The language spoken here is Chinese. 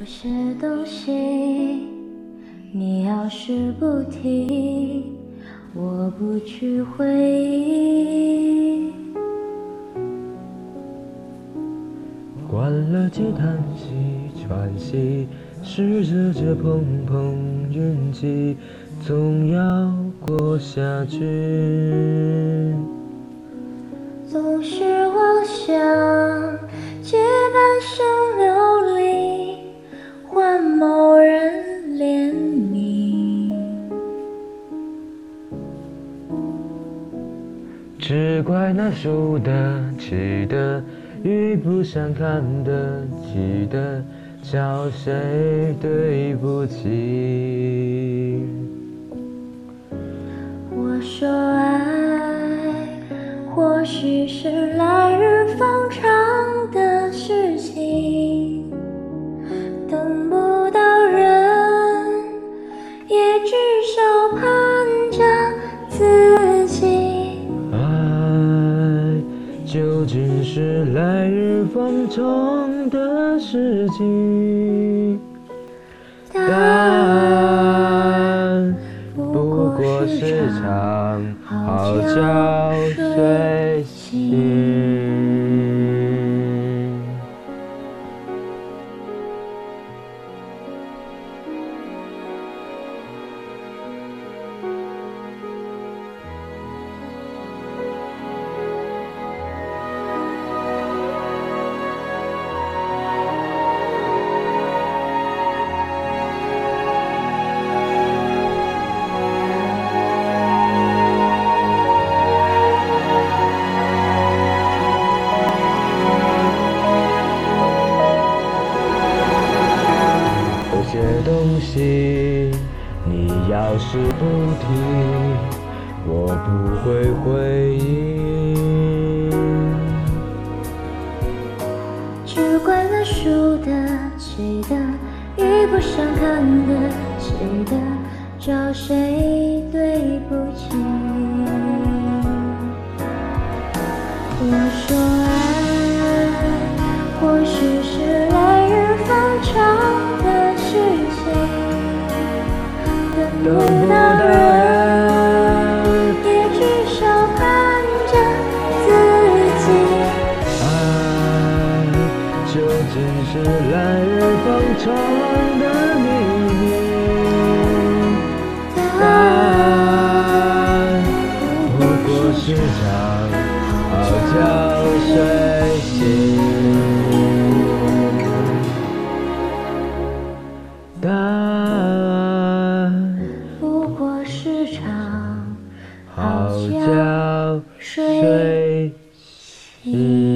有些东西，你要是不提，我不去回忆。关了机，叹息，喘息，试着这碰碰运气，总要过下去。总是妄想借半生只怪那输的、气的、遇不上看得起的，叫谁对不起？我说爱或许是来日方长的事情，究竟是来日方长的事情，答案不过是场好觉睡醒。些东西，你要是不提，我不会回忆。只怪那输的、气的、遇不上看得起的，找谁对不起？等等不不到到人，也至少盼着自己。爱究竟是来日方长的秘密。答案不过是场好觉睡醒。好觉睡醒。